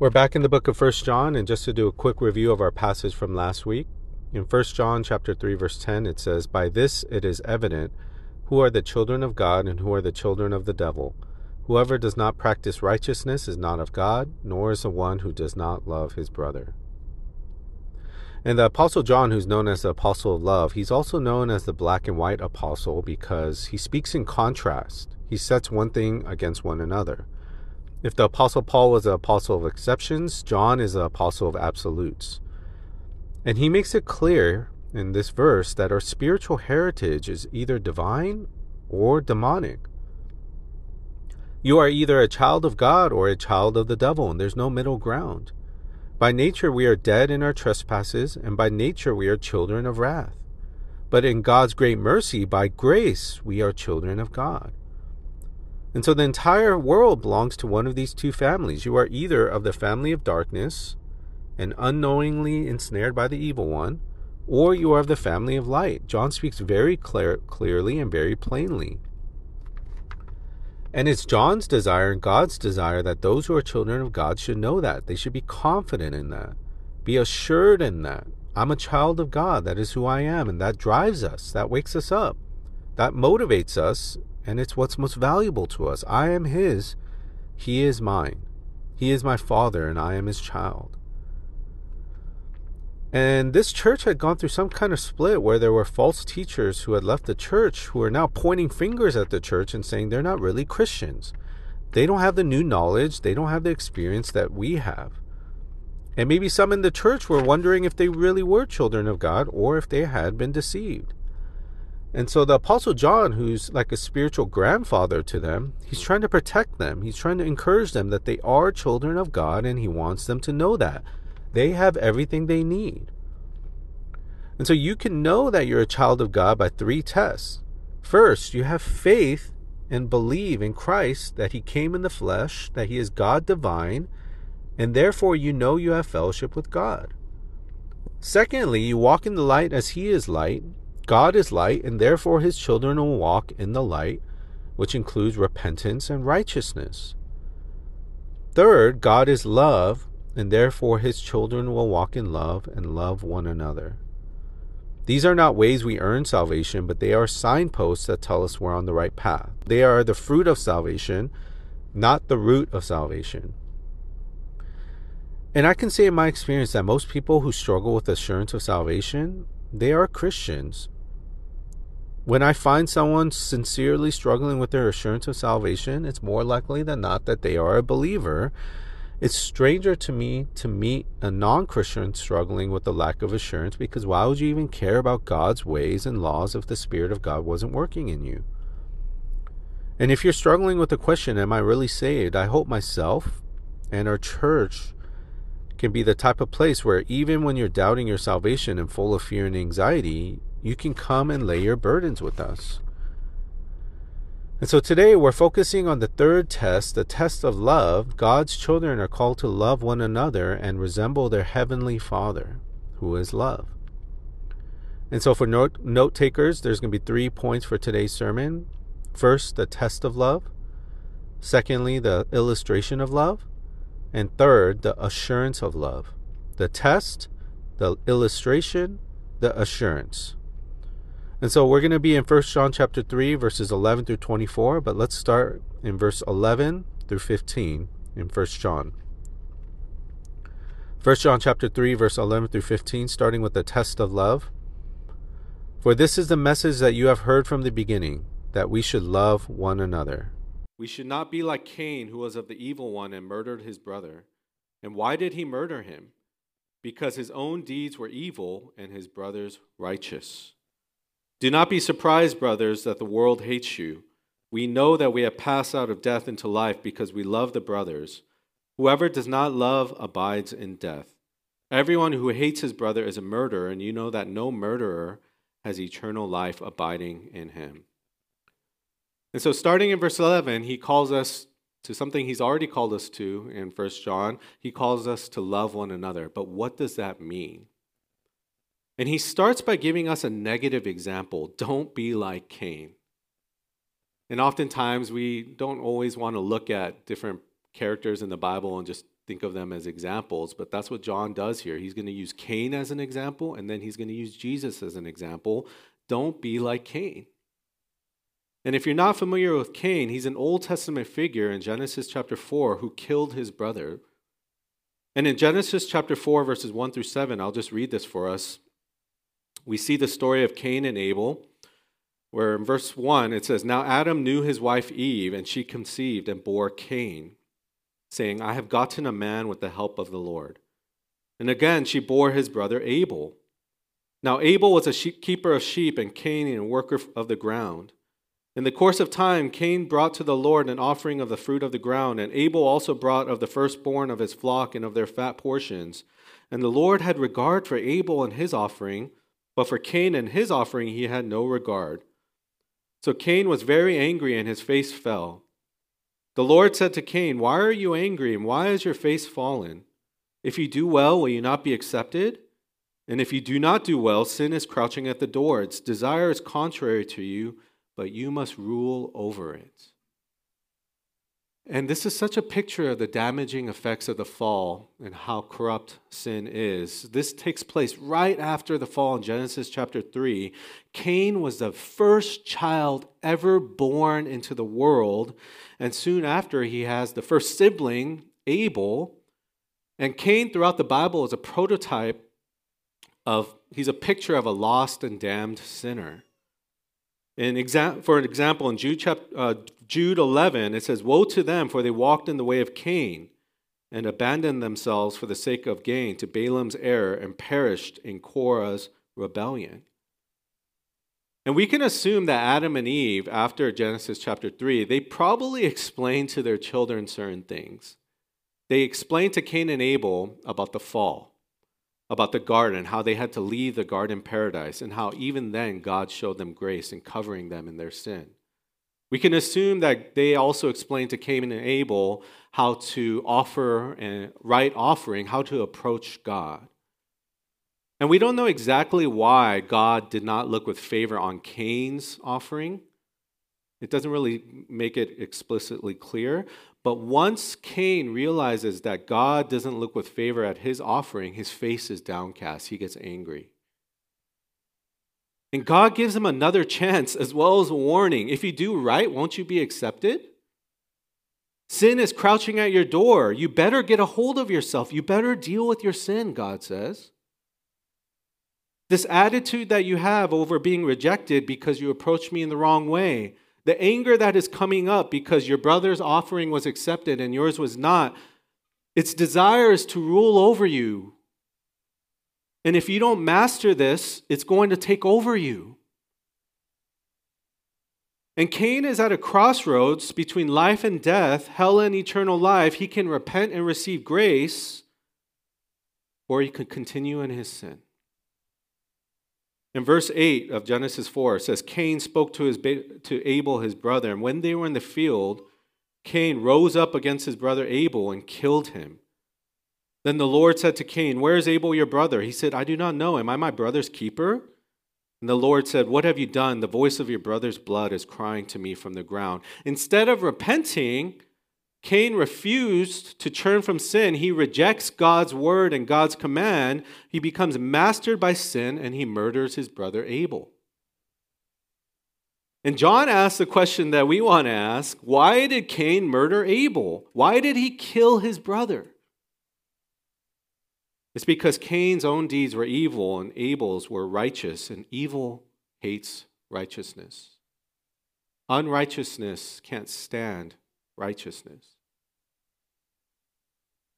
We're back in the book of First John, and just to do a quick review of our passage from last week, in First John chapter 3 verse 10 it says, "By this it is evident who are the children of God and who are the children of the devil. Whoever does not practice righteousness is not of God, nor is the one who does not love his brother." And the apostle John, who's known as the apostle of love, he's also known as the black and white apostle because he speaks in contrast. He sets one thing against one another. If the Apostle Paul was an apostle of exceptions, John is an apostle of absolutes. And he makes it clear in this verse that our spiritual heritage is either divine or demonic. You are either a child of God or a child of the devil, and there's no middle ground. By nature, we are dead in our trespasses, and by nature, we are children of wrath. But in God's great mercy, by grace, we are children of God. And so the entire world belongs to one of these two families. You are either of the family of darkness and unknowingly ensnared by the evil one, or you are of the family of light. John speaks very clear, clearly and very plainly. And it's John's desire and God's desire that those who are children of God should know that. They should be confident in that, be assured in that. I'm a child of God. That is who I am. And that drives us, that wakes us up, that motivates us and it's what's most valuable to us. I am His, He is mine. He is my Father, and I am His child. And this church had gone through some kind of split where there were false teachers who had left the church who are now pointing fingers at the church and saying they're not really Christians. They don't have the new knowledge, they don't have the experience that we have. And maybe some in the church were wondering if they really were children of God or if they had been deceived. And so the Apostle John, who's like a spiritual grandfather to them, he's trying to protect them. He's trying to encourage them that they are children of God and he wants them to know that. They have everything they need. And so you can know that you're a child of God by three tests. First, you have faith and believe in Christ that he came in the flesh, that he is God divine, and therefore you know you have fellowship with God. Secondly, you walk in the light as he is light, God is light, and therefore his children will walk in the light, which includes repentance and righteousness. Third, God is love, and therefore his children will walk in love and love one another. These are not ways we earn salvation, but they are signposts that tell us we're on the right path. They are the fruit of salvation, not the root of salvation. And I can say in my experience that most people who struggle with assurance of salvation, they are Christians, when I find someone sincerely struggling with their assurance of salvation, it's more likely than not that they are a believer. It's stranger to me to meet a non Christian struggling with the lack of assurance because why would you even care about God's ways and laws if the Spirit of God wasn't working in you? And if you're struggling with the question, Am I really saved? I hope myself and our church can be the type of place where even when you're doubting your salvation and full of fear and anxiety, you can come and lay your burdens with us. And so today we're focusing on the third test, the test of love. God's children are called to love one another and resemble their heavenly Father, who is love. And so for note, takers, there's going to be three points for today's sermon. First, the test of love. Secondly, the illustration of love. And third, the assurance of love. The test, the illustration, the assurance. And so we're going to be in 1 John chapter 3 verses 11 through 24, but let's start in verse 11 through 15 in 1 John. 1 John chapter 3 verse 11 through 15 starting with the test of love. For this is the message that you have heard from the beginning, that we should love one another. We should not be like Cain, who was of the evil one and murdered his brother. And why did he murder him? Because his own deeds were evil and his brother's righteous. Do not be surprised, brothers, that the world hates you. We know that we have passed out of death into life because we love the brothers. Whoever does not love abides in death. Everyone who hates his brother is a murderer, and you know that no murderer has eternal life abiding in him. And so, starting in verse 11, he calls us to something he's already called us to in 1 John. He calls us to love one another. But what does that mean? And he starts by giving us a negative example don't be like Cain. And oftentimes we don't always want to look at different characters in the Bible and just think of them as examples, but that's what John does here. He's going to use Cain as an example, and then he's going to use Jesus as an example. Don't be like Cain. And if you're not familiar with Cain, he's an Old Testament figure in Genesis chapter 4 who killed his brother. And in Genesis chapter 4, verses 1 through 7, I'll just read this for us. We see the story of Cain and Abel, where in verse 1 it says, Now Adam knew his wife Eve, and she conceived and bore Cain, saying, I have gotten a man with the help of the Lord. And again she bore his brother Abel. Now Abel was a sheep, keeper of sheep, and Cain a worker of the ground. In the course of time, Cain brought to the Lord an offering of the fruit of the ground, and Abel also brought of the firstborn of his flock and of their fat portions. And the Lord had regard for Abel and his offering, but for Cain and his offering he had no regard. So Cain was very angry, and his face fell. The Lord said to Cain, Why are you angry, and why is your face fallen? If you do well, will you not be accepted? And if you do not do well, sin is crouching at the door. Its desire is contrary to you but you must rule over it. And this is such a picture of the damaging effects of the fall and how corrupt sin is. This takes place right after the fall in Genesis chapter 3. Cain was the first child ever born into the world. And soon after, he has the first sibling, Abel. And Cain, throughout the Bible, is a prototype of, he's a picture of a lost and damned sinner. Exa- for an example, in Jude, chapter, uh, Jude 11, it says, Woe to them, for they walked in the way of Cain and abandoned themselves for the sake of gain to Balaam's error and perished in Korah's rebellion. And we can assume that Adam and Eve, after Genesis chapter 3, they probably explained to their children certain things. They explained to Cain and Abel about the fall about the garden, how they had to leave the garden paradise, and how even then God showed them grace in covering them in their sin. We can assume that they also explained to Cain and Abel how to offer a right offering, how to approach God. And we don't know exactly why God did not look with favor on Cain's offering. It doesn't really make it explicitly clear, but once Cain realizes that God doesn't look with favor at his offering, his face is downcast. He gets angry. And God gives him another chance as well as a warning. If you do right, won't you be accepted? Sin is crouching at your door. You better get a hold of yourself. You better deal with your sin, God says. This attitude that you have over being rejected because you approached me in the wrong way, the anger that is coming up because your brother's offering was accepted and yours was not, its desire is to rule over you. And if you don't master this, it's going to take over you. And Cain is at a crossroads between life and death, hell and eternal life. He can repent and receive grace, or he could continue in his sin. In verse 8 of Genesis 4, it says, Cain spoke to, his, to Abel, his brother, and when they were in the field, Cain rose up against his brother Abel and killed him. Then the Lord said to Cain, Where is Abel your brother? He said, I do not know. Am I my brother's keeper? And the Lord said, What have you done? The voice of your brother's blood is crying to me from the ground. Instead of repenting, Cain refused to turn from sin. He rejects God's word and God's command. He becomes mastered by sin and he murders his brother Abel. And John asks the question that we want to ask why did Cain murder Abel? Why did he kill his brother? It's because Cain's own deeds were evil and Abel's were righteous, and evil hates righteousness. Unrighteousness can't stand righteousness.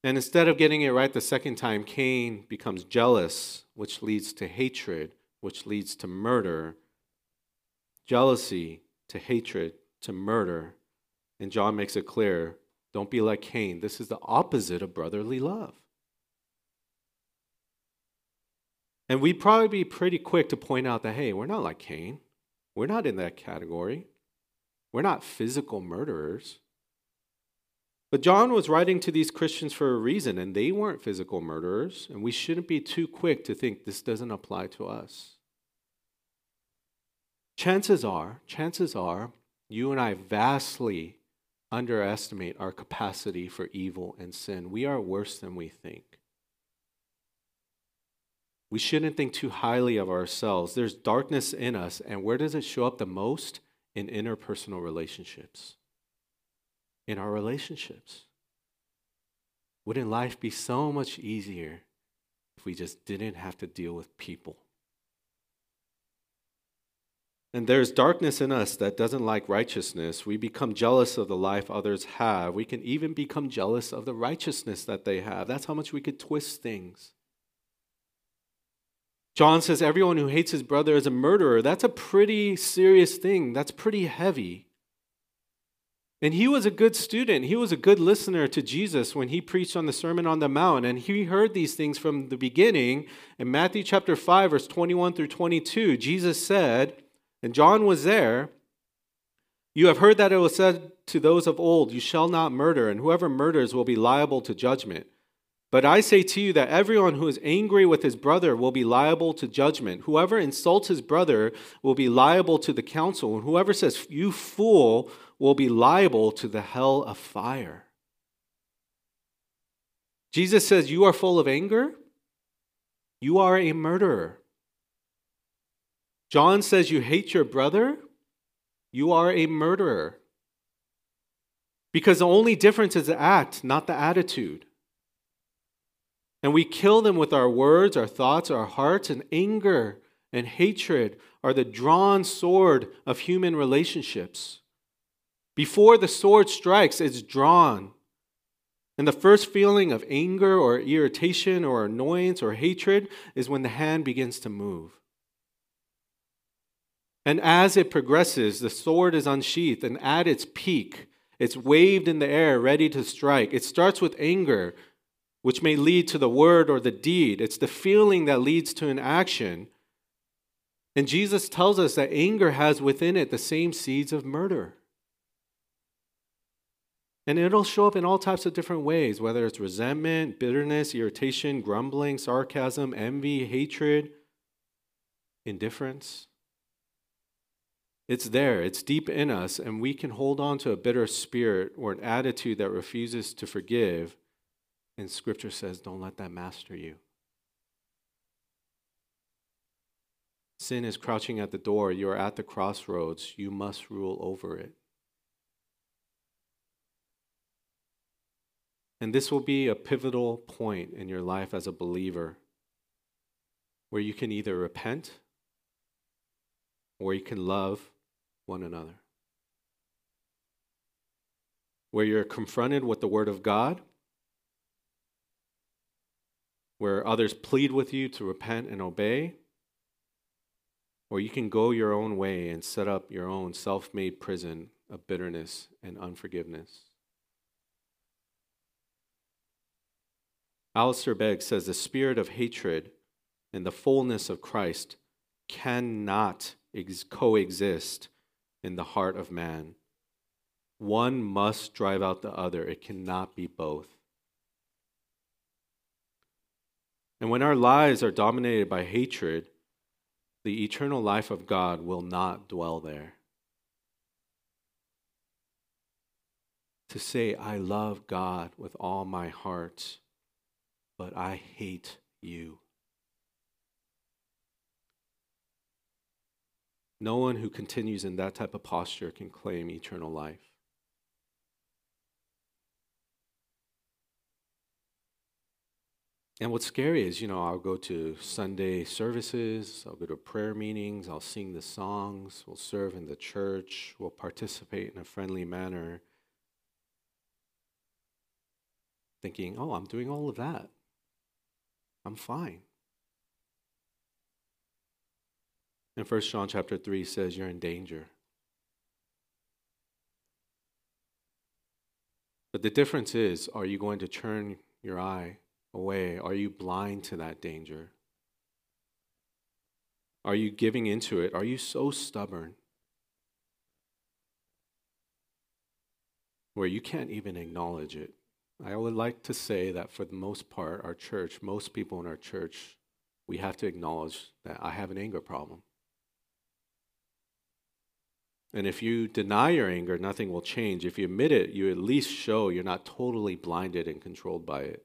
And instead of getting it right the second time, Cain becomes jealous, which leads to hatred, which leads to murder. Jealousy to hatred to murder. And John makes it clear don't be like Cain. This is the opposite of brotherly love. And we'd probably be pretty quick to point out that, hey, we're not like Cain. We're not in that category. We're not physical murderers. But John was writing to these Christians for a reason, and they weren't physical murderers, and we shouldn't be too quick to think this doesn't apply to us. Chances are, chances are, you and I vastly underestimate our capacity for evil and sin. We are worse than we think. We shouldn't think too highly of ourselves. There's darkness in us, and where does it show up the most? In interpersonal relationships. In our relationships. Wouldn't life be so much easier if we just didn't have to deal with people? And there's darkness in us that doesn't like righteousness. We become jealous of the life others have. We can even become jealous of the righteousness that they have. That's how much we could twist things. John says everyone who hates his brother is a murderer. That's a pretty serious thing. That's pretty heavy. And he was a good student. He was a good listener to Jesus when he preached on the Sermon on the Mount. And he heard these things from the beginning. In Matthew chapter 5, verse 21 through 22, Jesus said, and John was there, You have heard that it was said to those of old, You shall not murder, and whoever murders will be liable to judgment. But I say to you that everyone who is angry with his brother will be liable to judgment. Whoever insults his brother will be liable to the council, and whoever says, You fool, will be liable to the hell of fire. Jesus says, You are full of anger? You are a murderer. John says, You hate your brother? You are a murderer. Because the only difference is the act, not the attitude. And we kill them with our words, our thoughts, our hearts, and anger and hatred are the drawn sword of human relationships. Before the sword strikes, it's drawn. And the first feeling of anger or irritation or annoyance or hatred is when the hand begins to move. And as it progresses, the sword is unsheathed, and at its peak, it's waved in the air, ready to strike. It starts with anger, which may lead to the word or the deed. It's the feeling that leads to an action. And Jesus tells us that anger has within it the same seeds of murder. And it'll show up in all types of different ways, whether it's resentment, bitterness, irritation, grumbling, sarcasm, envy, hatred, indifference. It's there, it's deep in us, and we can hold on to a bitter spirit or an attitude that refuses to forgive and scripture says, don't let that master you. Sin is crouching at the door. You are at the crossroads. You must rule over it. And this will be a pivotal point in your life as a believer where you can either repent or you can love one another. Where you're confronted with the Word of God where others plead with you to repent and obey, or you can go your own way and set up your own self made prison of bitterness and unforgiveness. Alistair Begg says the spirit of hatred and the fullness of Christ cannot ex- coexist in the heart of man. One must drive out the other, it cannot be both. And when our lives are dominated by hatred, the eternal life of God will not dwell there. To say, I love God with all my heart, but I hate you. No one who continues in that type of posture can claim eternal life. And what's scary is, you know, I'll go to Sunday services, I'll go to prayer meetings, I'll sing the songs, we'll serve in the church, we'll participate in a friendly manner, thinking, oh, I'm doing all of that. I'm fine. And First John chapter 3 says you're in danger. But the difference is, are you going to turn your eye away? Are you blind to that danger? Are you giving into it? Are you so stubborn where you can't even acknowledge it? I would like to say that for the most part, our church, most people in our church, we have to acknowledge that I have an anger problem. And if you deny your anger, nothing will change. If you admit it, you at least show you're not totally blinded and controlled by it.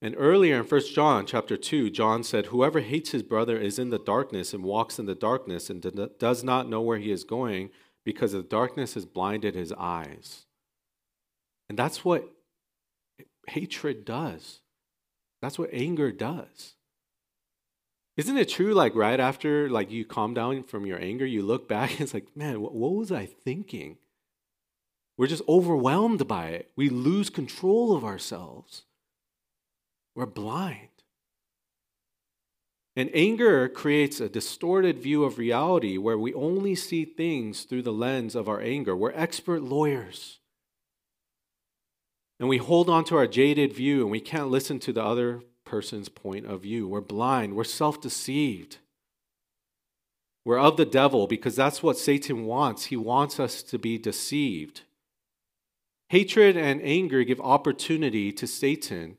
And earlier in 1 John chapter 2, John said, Whoever hates his brother is in the darkness and walks in the darkness and does not know where he is going because the darkness has blinded his eyes. And that's what hatred does. That's what anger does. Isn't it true? Like right after like you calm down from your anger, you look back, and it's like, man, what, what was I thinking? We're just overwhelmed by it. We lose control of ourselves. We're blind. And anger creates a distorted view of reality where we only see things through the lens of our anger. We're expert lawyers. And we hold on to our jaded view and we can't listen to the other person's point of view. We're blind. We're self deceived. We're of the devil because that's what Satan wants. He wants us to be deceived. Hatred and anger give opportunity to Satan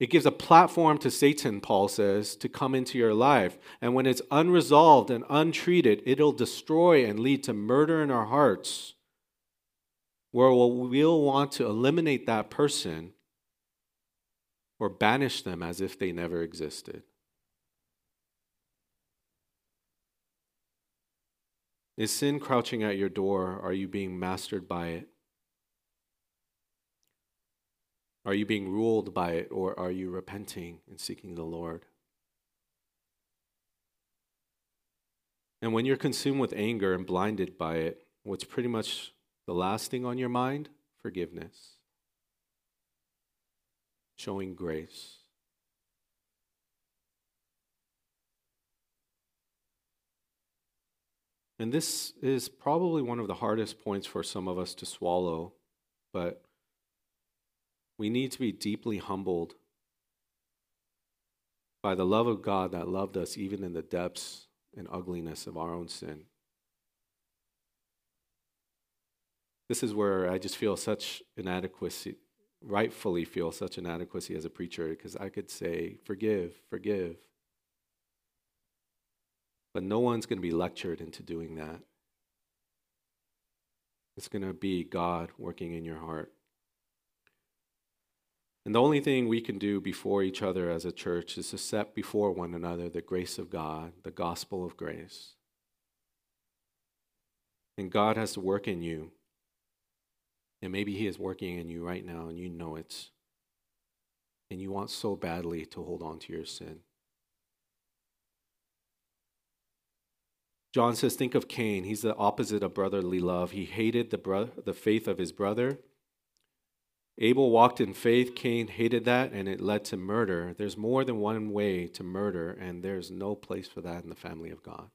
it gives a platform to Satan, Paul says, to come into your life. And when it's unresolved and untreated, it'll destroy and lead to murder in our hearts, where we'll want to eliminate that person or banish them as if they never existed. Is sin crouching at your door? Are you being mastered by it? Are you being ruled by it or are you repenting and seeking the Lord? And when you're consumed with anger and blinded by it, what's pretty much the last thing on your mind? Forgiveness. Showing grace. And this is probably one of the hardest points for some of us to swallow, but we need to be deeply humbled by the love of God that loved us even in the depths and ugliness of our own sin. This is where I just feel such inadequacy, rightfully feel such inadequacy as a preacher, because I could say, forgive, forgive. But no one's going to be lectured into doing that. It's going to be God working in your heart. And the only thing we can do before each other as a church is to set before one another the grace of God, the gospel of grace. And God has to work in you. And maybe He is working in you right now and you know it. And you want so badly to hold on to your sin. John says, think of Cain. He's the opposite of brotherly love. He hated the, bro- the faith of his brother Abel walked in faith, Cain hated that, and it led to murder. There's more than one way to murder, and there's no place for that in the family of God.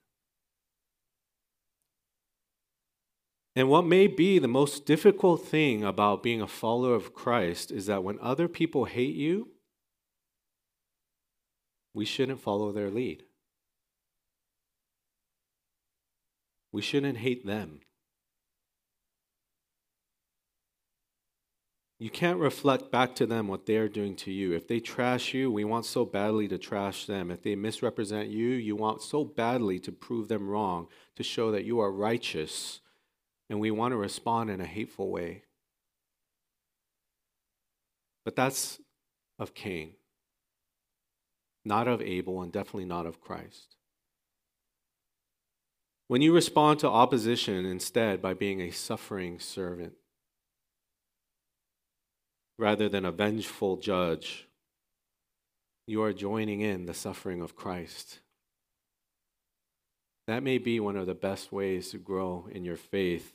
And what may be the most difficult thing about being a follower of Christ is that when other people hate you, we shouldn't follow their lead. We shouldn't hate them. You can't reflect back to them what they're doing to you. If they trash you, we want so badly to trash them. If they misrepresent you, you want so badly to prove them wrong, to show that you are righteous, and we want to respond in a hateful way. But that's of Cain, not of Abel, and definitely not of Christ. When you respond to opposition instead by being a suffering servant, rather than a vengeful judge, you are joining in the suffering of Christ. That may be one of the best ways to grow in your faith.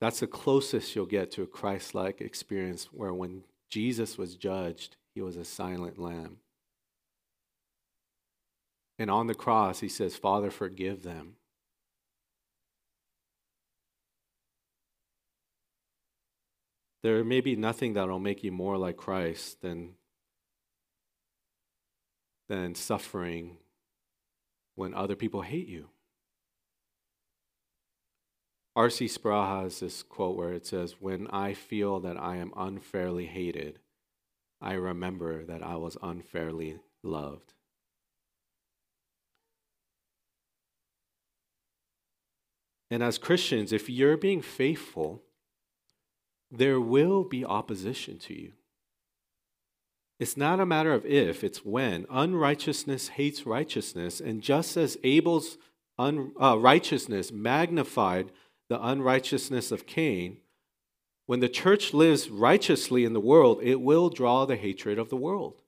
That's the closest you'll get to a Christ like experience where when Jesus was judged, he was a silent lamb. And on the cross, he says, Father, forgive them. There may be nothing that will make you more like Christ than, than suffering when other people hate you. R.C. Sproul has this quote where it says, When I feel that I am unfairly hated, I remember that I was unfairly loved. And as Christians, if you're being faithful, there will be opposition to you. It's not a matter of if, it's when. Unrighteousness hates righteousness. And just as Abel's un, uh, righteousness magnified the unrighteousness of Cain, when the church lives righteously in the world, it will draw the hatred of the world.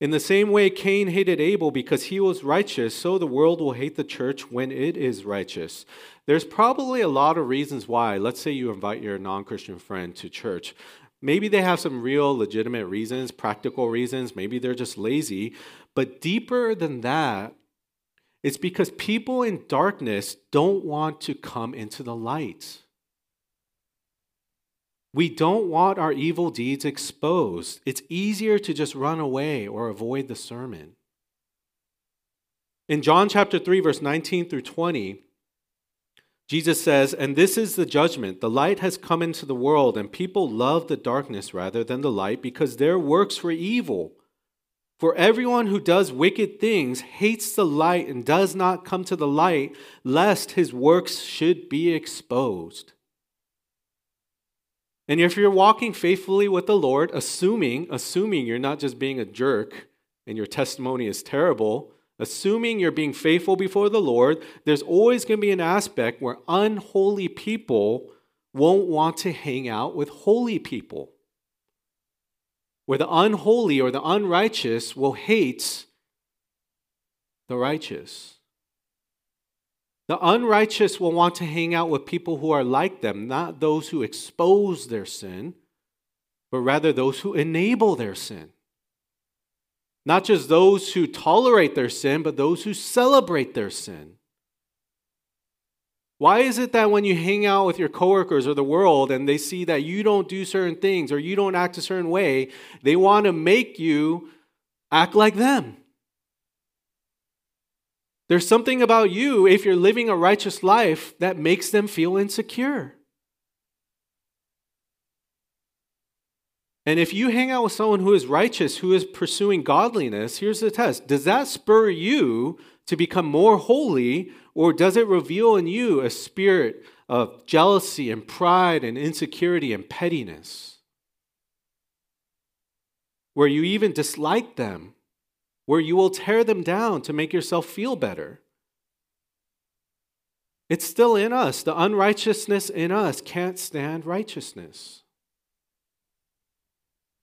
In the same way Cain hated Abel because he was righteous, so the world will hate the church when it is righteous. There's probably a lot of reasons why. Let's say you invite your non Christian friend to church. Maybe they have some real legitimate reasons, practical reasons. Maybe they're just lazy. But deeper than that, it's because people in darkness don't want to come into the light. We don't want our evil deeds exposed. It's easier to just run away or avoid the sermon. In John chapter 3, verse 19 through 20, Jesus says, And this is the judgment. The light has come into the world, and people love the darkness rather than the light because their works were evil. For everyone who does wicked things hates the light and does not come to the light, lest his works should be exposed. And if you're walking faithfully with the Lord, assuming, assuming you're not just being a jerk and your testimony is terrible, assuming you're being faithful before the Lord, there's always going to be an aspect where unholy people won't want to hang out with holy people where the unholy or the unrighteous will hate the righteous. The unrighteous will want to hang out with people who are like them, not those who expose their sin, but rather those who enable their sin. Not just those who tolerate their sin, but those who celebrate their sin. Why is it that when you hang out with your coworkers or the world and they see that you don't do certain things or you don't act a certain way, they want to make you act like them? There's something about you, if you're living a righteous life, that makes them feel insecure. And if you hang out with someone who is righteous, who is pursuing godliness, here's the test Does that spur you to become more holy or does it reveal in you a spirit of jealousy and pride and insecurity and pettiness? Where you even dislike them, where you will tear them down to make yourself feel better. It's still in us. The unrighteousness in us can't stand righteousness.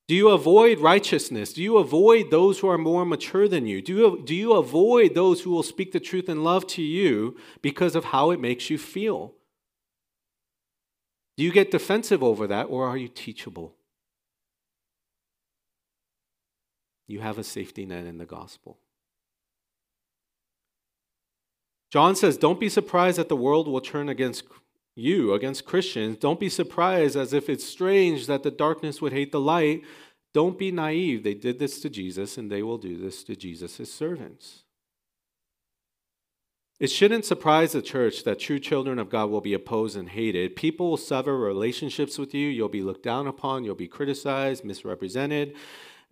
Do you avoid righteousness? Do you avoid those who are more mature than you? Do you, do you avoid those who will speak the truth in love to you because of how it makes you feel? Do you get defensive over that or are you teachable? You have a safety net in the gospel. John says, Don't be surprised that the world will turn against you against Christians. Don't be surprised as if it's strange that the darkness would hate the light. Don't be naive. They did this to Jesus, and they will do this to Jesus' servants. It shouldn't surprise the church that true children of God will be opposed and hated. People will sever relationships with you. You'll be looked down upon. You'll be criticized, misrepresented.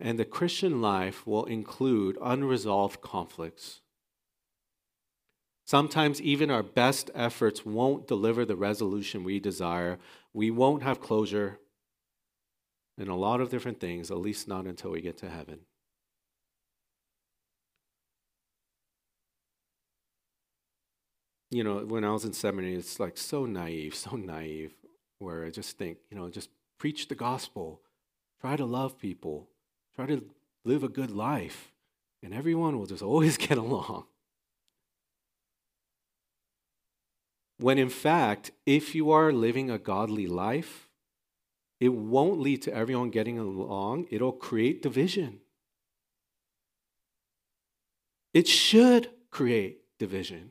And the Christian life will include unresolved conflicts. Sometimes even our best efforts won't deliver the resolution we desire. We won't have closure in a lot of different things, at least not until we get to heaven. You know, when I was in seminary, it's like so naive, so naive, where I just think, you know, just preach the gospel, try to love people, try to live a good life, and everyone will just always get along. When in fact, if you are living a godly life, it won't lead to everyone getting along, it'll create division. It should create division.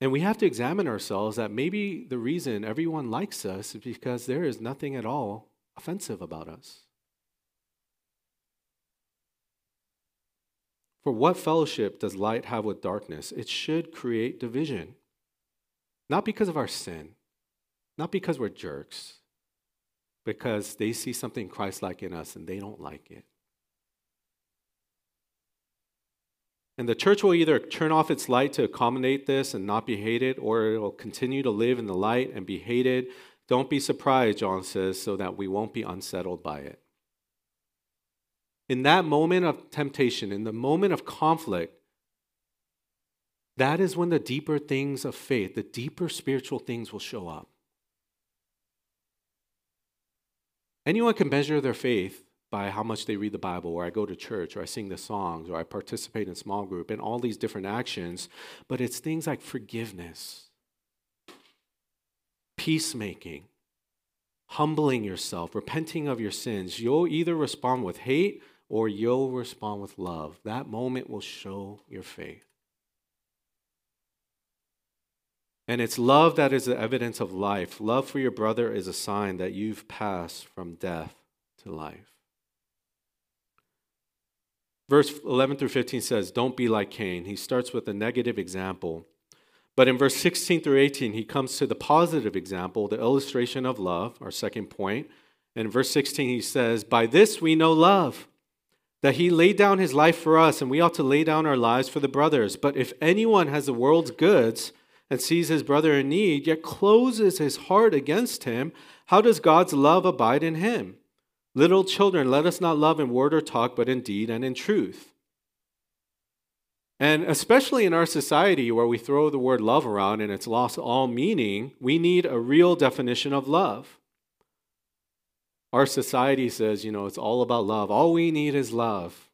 And we have to examine ourselves that maybe the reason everyone likes us is because there is nothing at all offensive about us. For what fellowship does light have with darkness? It should create division. Not because of our sin, not because we're jerks, because they see something Christ like in us and they don't like it. And the church will either turn off its light to accommodate this and not be hated, or it will continue to live in the light and be hated. Don't be surprised, John says, so that we won't be unsettled by it. In that moment of temptation, in the moment of conflict, that is when the deeper things of faith, the deeper spiritual things will show up. Anyone can measure their faith by how much they read the Bible, or I go to church, or I sing the songs, or I participate in small group, and all these different actions. But it's things like forgiveness, peacemaking, humbling yourself, repenting of your sins. You'll either respond with hate or you'll respond with love. That moment will show your faith. And it's love that is the evidence of life. Love for your brother is a sign that you've passed from death to life. Verse 11 through 15 says, Don't be like Cain. He starts with a negative example. But in verse 16 through 18, he comes to the positive example, the illustration of love, our second point. And in verse 16, he says, By this we know love, that he laid down his life for us, and we ought to lay down our lives for the brothers. But if anyone has the world's goods, and sees his brother in need, yet closes his heart against him, how does God's love abide in him? Little children, let us not love in word or talk, but in deed and in truth. And especially in our society where we throw the word love around and it's lost all meaning, we need a real definition of love. Our society says, you know, it's all about love. All we need is love.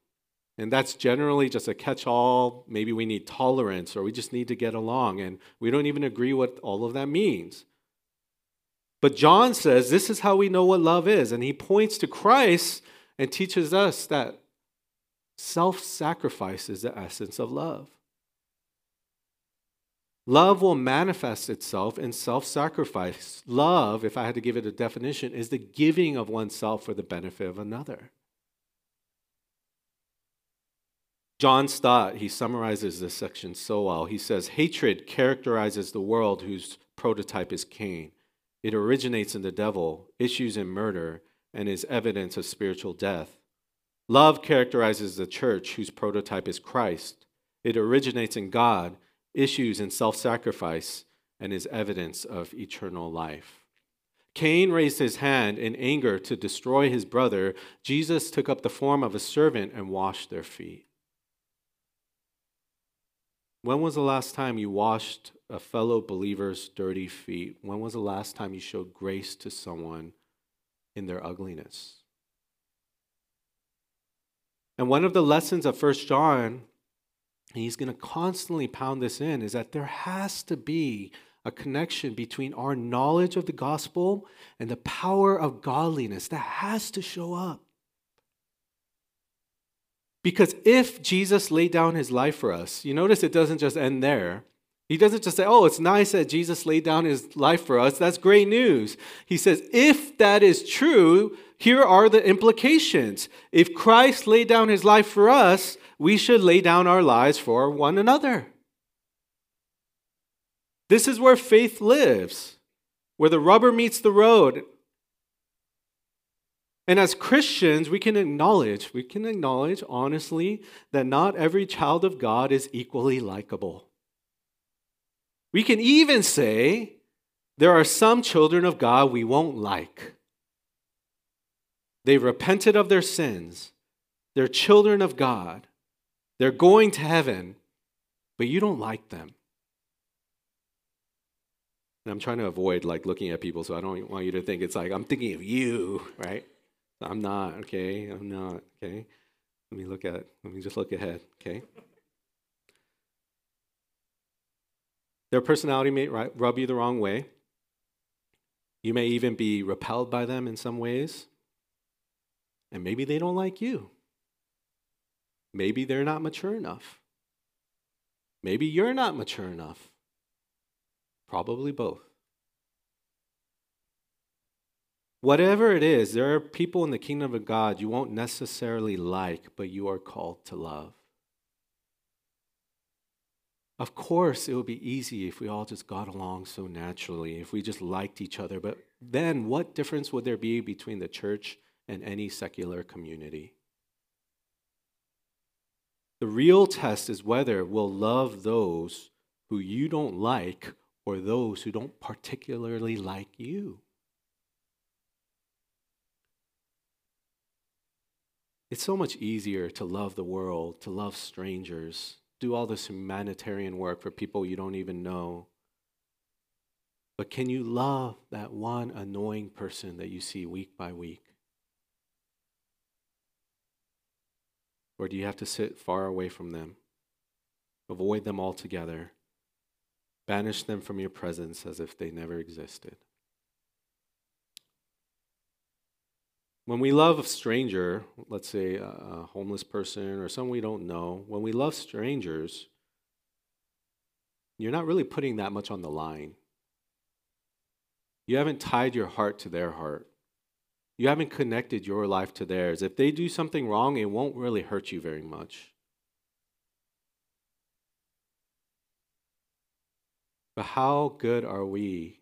And that's generally just a catch all. Maybe we need tolerance or we just need to get along. And we don't even agree what all of that means. But John says this is how we know what love is. And he points to Christ and teaches us that self sacrifice is the essence of love. Love will manifest itself in self sacrifice. Love, if I had to give it a definition, is the giving of oneself for the benefit of another. John Stott, he summarizes this section so well. He says, Hatred characterizes the world whose prototype is Cain. It originates in the devil, issues in murder, and is evidence of spiritual death. Love characterizes the church whose prototype is Christ. It originates in God, issues in self sacrifice, and is evidence of eternal life. Cain raised his hand in anger to destroy his brother. Jesus took up the form of a servant and washed their feet. When was the last time you washed a fellow believer's dirty feet? When was the last time you showed grace to someone in their ugliness? And one of the lessons of First John, and he's going to constantly pound this in, is that there has to be a connection between our knowledge of the gospel and the power of godliness that has to show up. Because if Jesus laid down his life for us, you notice it doesn't just end there. He doesn't just say, oh, it's nice that Jesus laid down his life for us. That's great news. He says, if that is true, here are the implications. If Christ laid down his life for us, we should lay down our lives for one another. This is where faith lives, where the rubber meets the road and as Christians, we can acknowledge, we can acknowledge honestly that not every child of God is equally likable. We can even say there are some children of God we won't like. They've repented of their sins. They're children of God. They're going to heaven, but you don't like them. And I'm trying to avoid like looking at people so I don't want you to think it's like I'm thinking of you, right? I'm not, okay? I'm not, okay? Let me look at, let me just look ahead, okay? Their personality may rub you the wrong way. You may even be repelled by them in some ways. And maybe they don't like you. Maybe they're not mature enough. Maybe you're not mature enough. Probably both. Whatever it is, there are people in the kingdom of God you won't necessarily like, but you are called to love. Of course, it would be easy if we all just got along so naturally, if we just liked each other. But then, what difference would there be between the church and any secular community? The real test is whether we'll love those who you don't like or those who don't particularly like you. It's so much easier to love the world, to love strangers, do all this humanitarian work for people you don't even know. But can you love that one annoying person that you see week by week? Or do you have to sit far away from them, avoid them altogether, banish them from your presence as if they never existed? When we love a stranger, let's say a homeless person or someone we don't know, when we love strangers, you're not really putting that much on the line. You haven't tied your heart to their heart. You haven't connected your life to theirs. If they do something wrong, it won't really hurt you very much. But how good are we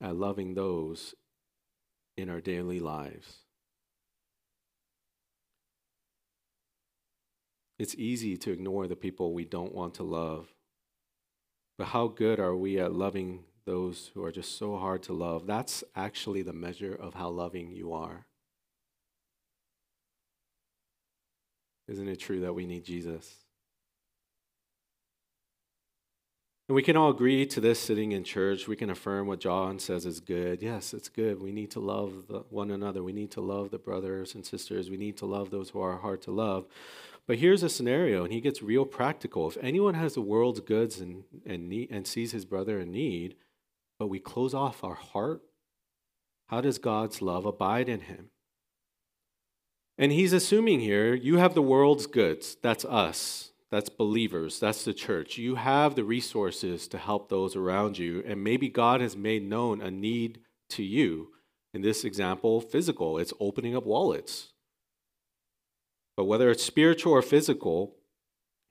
at loving those in our daily lives. It's easy to ignore the people we don't want to love. But how good are we at loving those who are just so hard to love? That's actually the measure of how loving you are. Isn't it true that we need Jesus? And we can all agree to this sitting in church. We can affirm what John says is good. Yes, it's good. We need to love the, one another. We need to love the brothers and sisters. We need to love those who are hard to love. But here's a scenario, and he gets real practical. If anyone has the world's goods and, and, need, and sees his brother in need, but we close off our heart, how does God's love abide in him? And he's assuming here you have the world's goods. That's us. That's believers. That's the church. You have the resources to help those around you. And maybe God has made known a need to you. In this example, physical, it's opening up wallets. But whether it's spiritual or physical,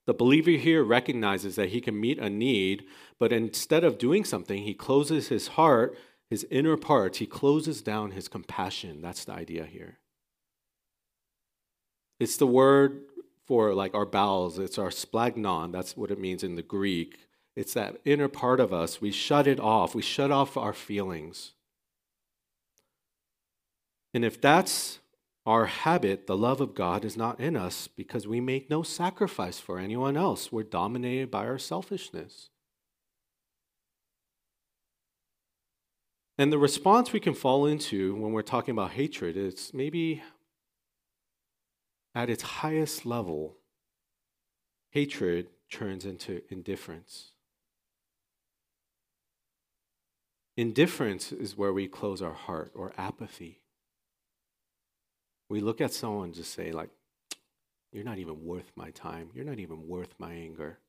the believer here recognizes that he can meet a need, but instead of doing something, he closes his heart, his inner parts, he closes down his compassion. That's the idea here. It's the word for like our bowels. It's our splanchnon. That's what it means in the Greek. It's that inner part of us. We shut it off. We shut off our feelings. And if that's our habit, the love of God is not in us because we make no sacrifice for anyone else. We're dominated by our selfishness. And the response we can fall into when we're talking about hatred is maybe at its highest level, hatred turns into indifference. Indifference is where we close our heart or apathy. We look at someone and just say, like, you're not even worth my time. You're not even worth my anger.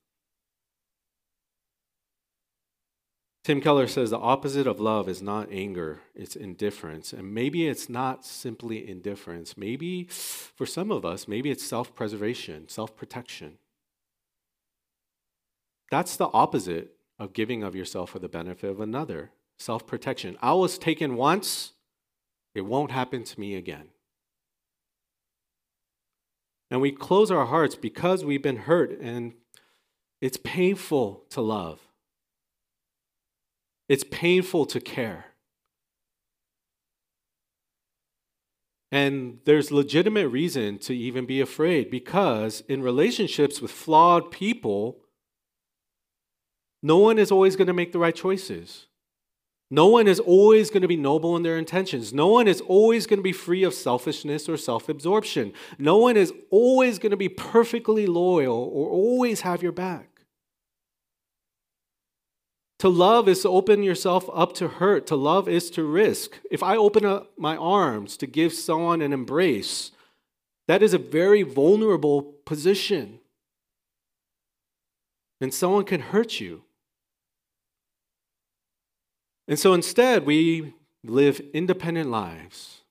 Tim Keller says the opposite of love is not anger, it's indifference. And maybe it's not simply indifference. Maybe for some of us, maybe it's self preservation, self protection. That's the opposite of giving of yourself for the benefit of another self protection. I was taken once, it won't happen to me again. And we close our hearts because we've been hurt, and it's painful to love. It's painful to care. And there's legitimate reason to even be afraid because in relationships with flawed people, no one is always going to make the right choices. No one is always going to be noble in their intentions. No one is always going to be free of selfishness or self absorption. No one is always going to be perfectly loyal or always have your back. To love is to open yourself up to hurt. To love is to risk. If I open up my arms to give someone an embrace, that is a very vulnerable position. And someone can hurt you. And so instead, we live independent lives.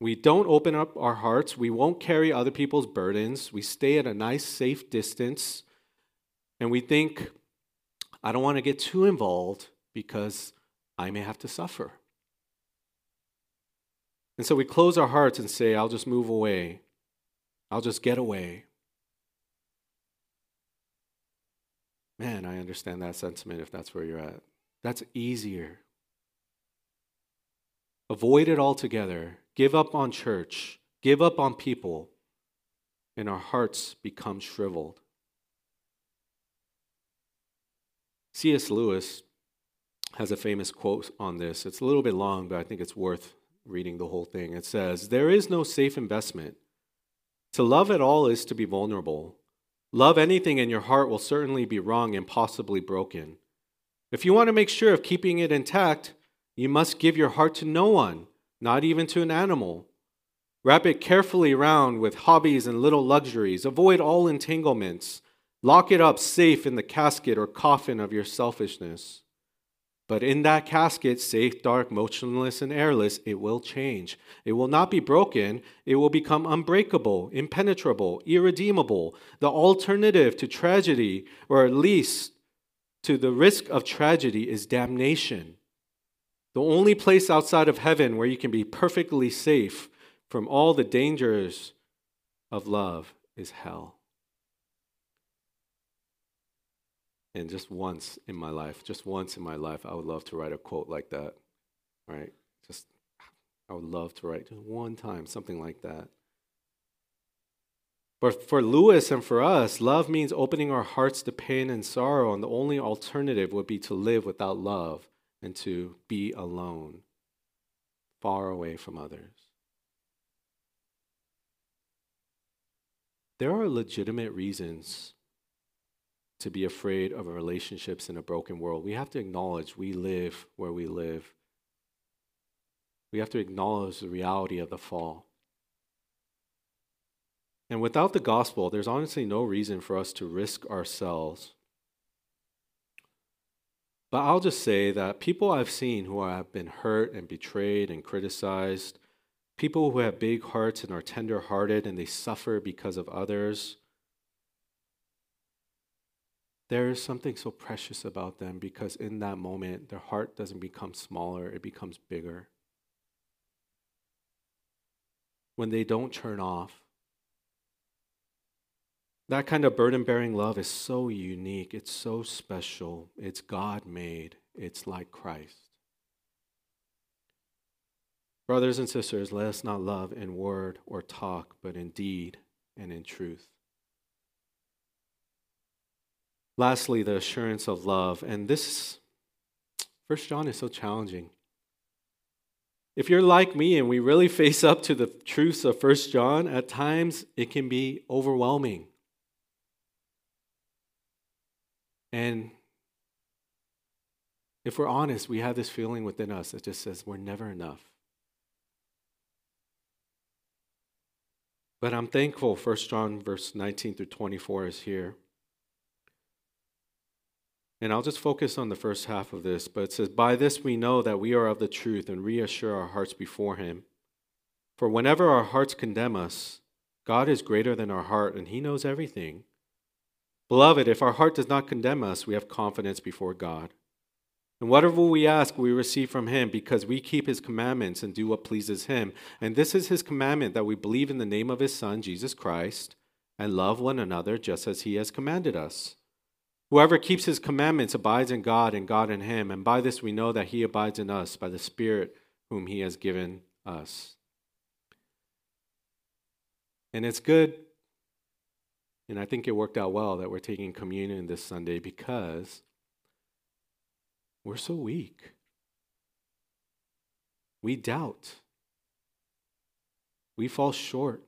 We don't open up our hearts. We won't carry other people's burdens. We stay at a nice, safe distance. And we think, I don't want to get too involved because I may have to suffer. And so we close our hearts and say, I'll just move away. I'll just get away. Man, I understand that sentiment if that's where you're at. That's easier. Avoid it altogether. Give up on church. Give up on people. And our hearts become shriveled. C.S. Lewis has a famous quote on this. It's a little bit long, but I think it's worth reading the whole thing. It says, There is no safe investment. To love at all is to be vulnerable. Love anything in your heart will certainly be wrong and possibly broken. If you want to make sure of keeping it intact, you must give your heart to no one, not even to an animal. Wrap it carefully around with hobbies and little luxuries. Avoid all entanglements. Lock it up safe in the casket or coffin of your selfishness. But in that casket, safe, dark, motionless, and airless, it will change. It will not be broken. It will become unbreakable, impenetrable, irredeemable, the alternative to tragedy, or at least to the risk of tragedy, is damnation. The only place outside of heaven where you can be perfectly safe from all the dangers of love is hell. And just once in my life, just once in my life, I would love to write a quote like that, right? Just, I would love to write just one time something like that. But for Lewis and for us, love means opening our hearts to pain and sorrow, and the only alternative would be to live without love and to be alone, far away from others. There are legitimate reasons to be afraid of relationships in a broken world. We have to acknowledge we live where we live. We have to acknowledge the reality of the fall. And without the gospel, there's honestly no reason for us to risk ourselves. But I'll just say that people I've seen who have been hurt and betrayed and criticized, people who have big hearts and are tender hearted and they suffer because of others, there is something so precious about them because in that moment, their heart doesn't become smaller, it becomes bigger. When they don't turn off, that kind of burden bearing love is so unique, it's so special, it's God made, it's like Christ. Brothers and sisters, let us not love in word or talk, but in deed and in truth. Lastly, the assurance of love. And this, First John is so challenging. If you're like me and we really face up to the truths of First John, at times it can be overwhelming. And if we're honest, we have this feeling within us that just says we're never enough. But I'm thankful First John verse 19 through 24 is here. And I'll just focus on the first half of this, but it says, By this we know that we are of the truth and reassure our hearts before Him. For whenever our hearts condemn us, God is greater than our heart, and He knows everything. Beloved, if our heart does not condemn us, we have confidence before God. And whatever we ask, we receive from Him because we keep His commandments and do what pleases Him. And this is His commandment that we believe in the name of His Son, Jesus Christ, and love one another just as He has commanded us. Whoever keeps his commandments abides in God and God in him, and by this we know that he abides in us by the Spirit whom he has given us. And it's good, and I think it worked out well that we're taking communion this Sunday because we're so weak. We doubt. We fall short.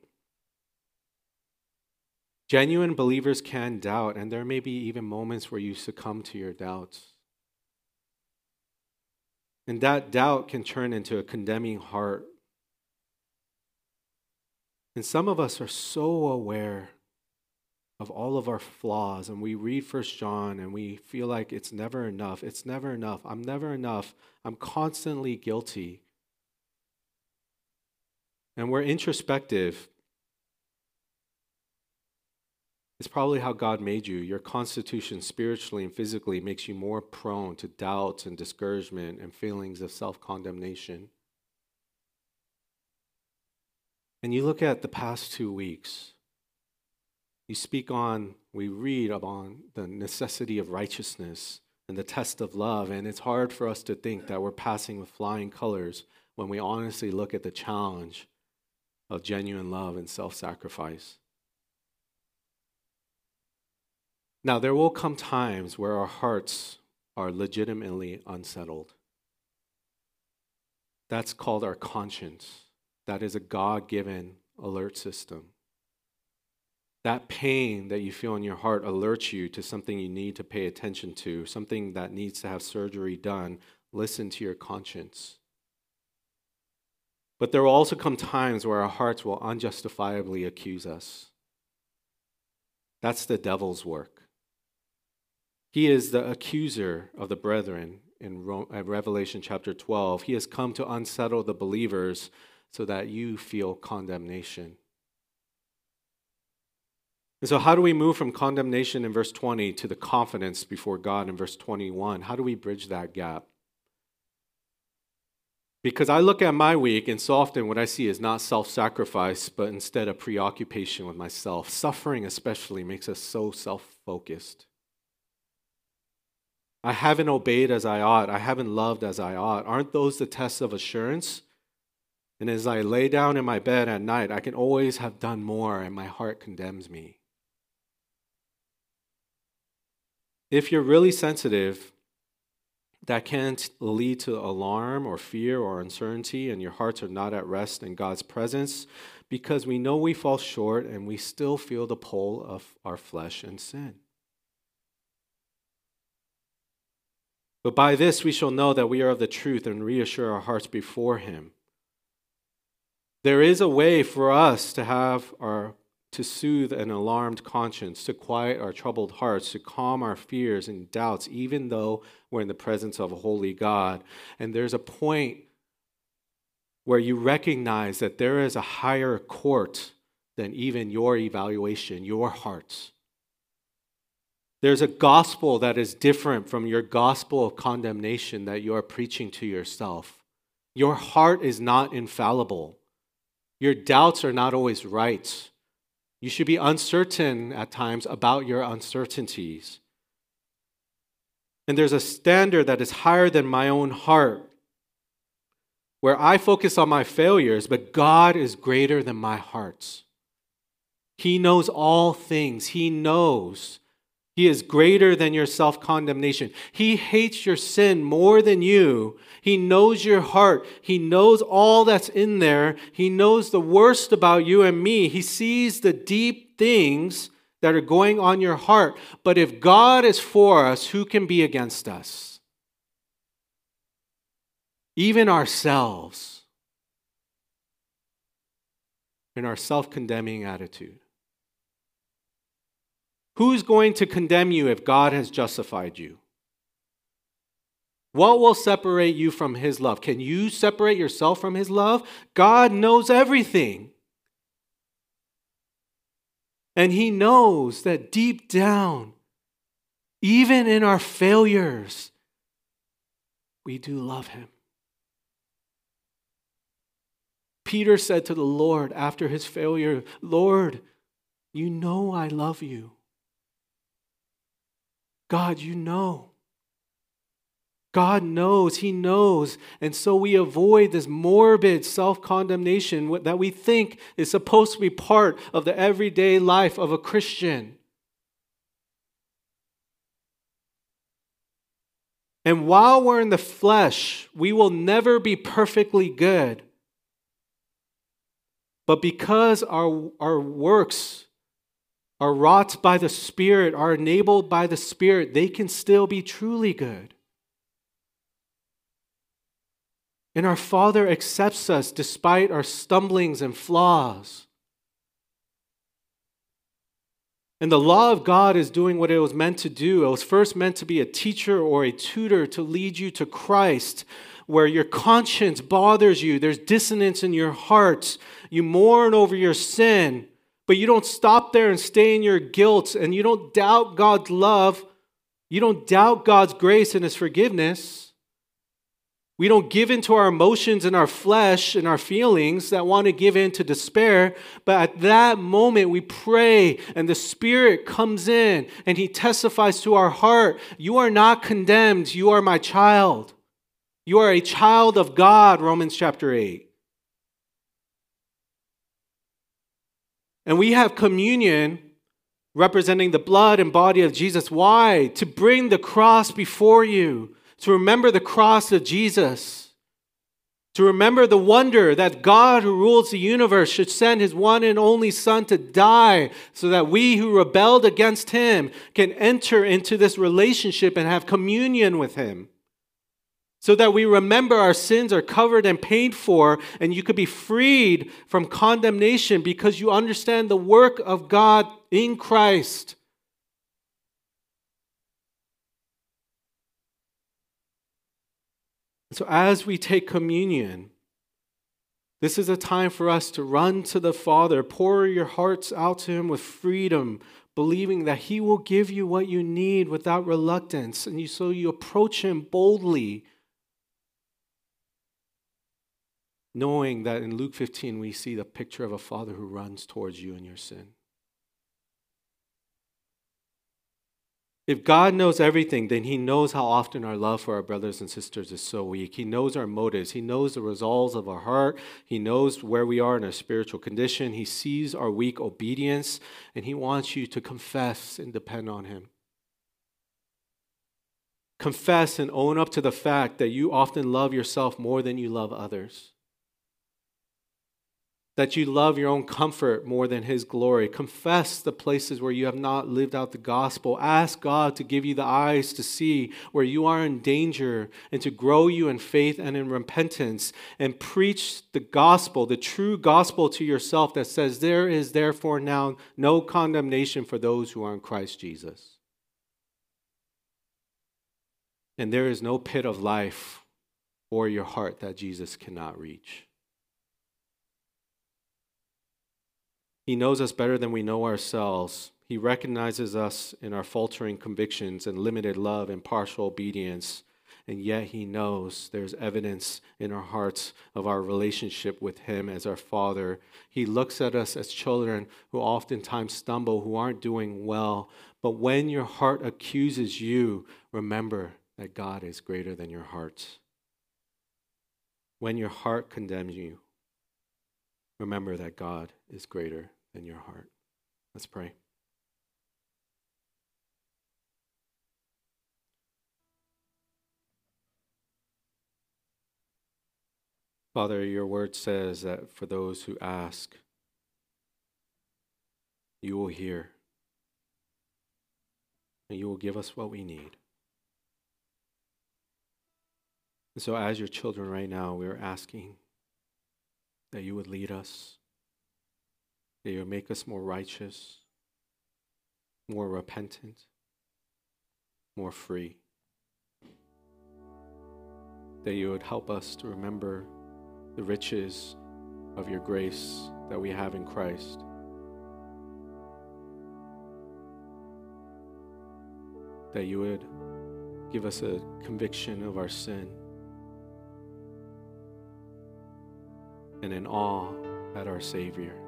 Genuine believers can doubt, and there may be even moments where you succumb to your doubts. And that doubt can turn into a condemning heart. And some of us are so aware of all of our flaws, and we read First John and we feel like it's never enough. It's never enough. I'm never enough. I'm constantly guilty. And we're introspective it's probably how God made you. Your constitution, spiritually and physically, makes you more prone to doubts and discouragement and feelings of self condemnation. And you look at the past two weeks, You speak on, we read upon the necessity of righteousness and the test of love, and it's hard for us to think that we're passing with flying colors when we honestly look at the challenge of genuine love and self sacrifice. Now, there will come times where our hearts are legitimately unsettled. That's called our conscience. That is a God given alert system. That pain that you feel in your heart alerts you to something you need to pay attention to, something that needs to have surgery done. Listen to your conscience. But there will also come times where our hearts will unjustifiably accuse us. That's the devil's work. He is the accuser of the brethren in uh, Revelation chapter 12. He has come to unsettle the believers so that you feel condemnation. And so, how do we move from condemnation in verse 20 to the confidence before God in verse 21? How do we bridge that gap? Because I look at my week, and so often what I see is not self sacrifice, but instead a preoccupation with myself. Suffering, especially, makes us so self focused. I haven't obeyed as I ought. I haven't loved as I ought. Aren't those the tests of assurance? And as I lay down in my bed at night, I can always have done more, and my heart condemns me. If you're really sensitive, that can lead to alarm or fear or uncertainty, and your hearts are not at rest in God's presence because we know we fall short and we still feel the pull of our flesh and sin. But by this we shall know that we are of the truth and reassure our hearts before Him. There is a way for us to have our to soothe an alarmed conscience, to quiet our troubled hearts, to calm our fears and doubts, even though we're in the presence of a holy God. And there's a point where you recognize that there is a higher court than even your evaluation, your hearts. There's a gospel that is different from your gospel of condemnation that you are preaching to yourself. Your heart is not infallible. Your doubts are not always right. You should be uncertain at times about your uncertainties. And there's a standard that is higher than my own heart, where I focus on my failures, but God is greater than my hearts. He knows all things. He knows he is greater than your self condemnation. He hates your sin more than you. He knows your heart. He knows all that's in there. He knows the worst about you and me. He sees the deep things that are going on your heart. But if God is for us, who can be against us? Even ourselves in our self condemning attitude. Who's going to condemn you if God has justified you? What will separate you from His love? Can you separate yourself from His love? God knows everything. And He knows that deep down, even in our failures, we do love Him. Peter said to the Lord after his failure, Lord, you know I love you. God, you know. God knows, He knows. And so we avoid this morbid self condemnation that we think is supposed to be part of the everyday life of a Christian. And while we're in the flesh, we will never be perfectly good. But because our, our works are wrought by the Spirit, are enabled by the Spirit, they can still be truly good. And our Father accepts us despite our stumblings and flaws. And the law of God is doing what it was meant to do. It was first meant to be a teacher or a tutor to lead you to Christ, where your conscience bothers you, there's dissonance in your heart, you mourn over your sin. But you don't stop there and stay in your guilt and you don't doubt God's love. You don't doubt God's grace and His forgiveness. We don't give in to our emotions and our flesh and our feelings that want to give in to despair. But at that moment, we pray and the Spirit comes in and He testifies to our heart You are not condemned. You are my child. You are a child of God, Romans chapter 8. And we have communion representing the blood and body of Jesus. Why? To bring the cross before you to remember the cross of Jesus, to remember the wonder that God, who rules the universe, should send his one and only Son to die so that we who rebelled against him can enter into this relationship and have communion with him. So that we remember our sins are covered and paid for, and you could be freed from condemnation because you understand the work of God in Christ So as we take communion, this is a time for us to run to the Father, pour your hearts out to Him with freedom, believing that He will give you what you need without reluctance. And so you approach Him boldly, knowing that in Luke 15 we see the picture of a Father who runs towards you in your sin. If God knows everything, then He knows how often our love for our brothers and sisters is so weak. He knows our motives. He knows the resolves of our heart. He knows where we are in our spiritual condition. He sees our weak obedience, and He wants you to confess and depend on Him. Confess and own up to the fact that you often love yourself more than you love others that you love your own comfort more than His glory. Confess the places where you have not lived out the gospel. Ask God to give you the eyes to see where you are in danger and to grow you in faith and in repentance. And preach the gospel, the true gospel to yourself that says, There is therefore now no condemnation for those who are in Christ Jesus. And there is no pit of life or your heart that Jesus cannot reach. He knows us better than we know ourselves. He recognizes us in our faltering convictions and limited love and partial obedience. And yet, He knows there's evidence in our hearts of our relationship with Him as our Father. He looks at us as children who oftentimes stumble, who aren't doing well. But when your heart accuses you, remember that God is greater than your heart. When your heart condemns you, remember that God is greater than your heart. Let's pray. Father, your word says that for those who ask, you will hear, and you will give us what we need. And so, as your children right now, we are asking that you would lead us, that you would make us more righteous, more repentant, more free. That you would help us to remember the riches of your grace that we have in Christ. That you would give us a conviction of our sin and in awe at our Savior.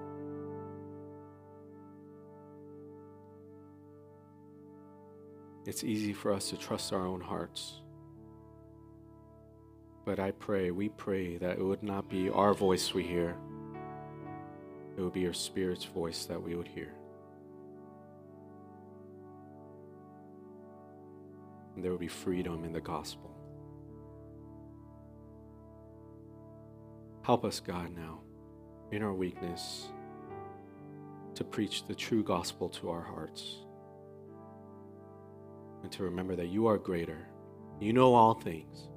It's easy for us to trust our own hearts. But I pray, we pray that it would not be our voice we hear, it would be your Spirit's voice that we would hear. And there would be freedom in the gospel. Help us, God, now, in our weakness, to preach the true gospel to our hearts. And to remember that you are greater. You know all things,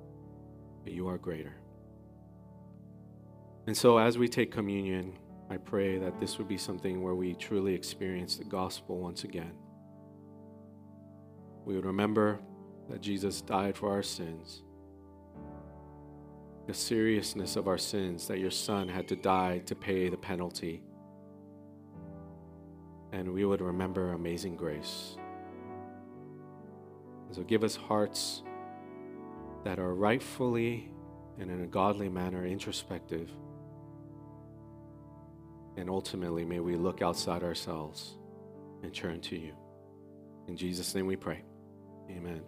but you are greater. And so, as we take communion, I pray that this would be something where we truly experience the gospel once again. We would remember that Jesus died for our sins the seriousness of our sins that your Son had to die to pay the penalty. And we would remember amazing grace. And so give us hearts that are rightfully and in a godly manner, introspective. And ultimately, may we look outside ourselves and turn to you. In Jesus' name we pray. Amen.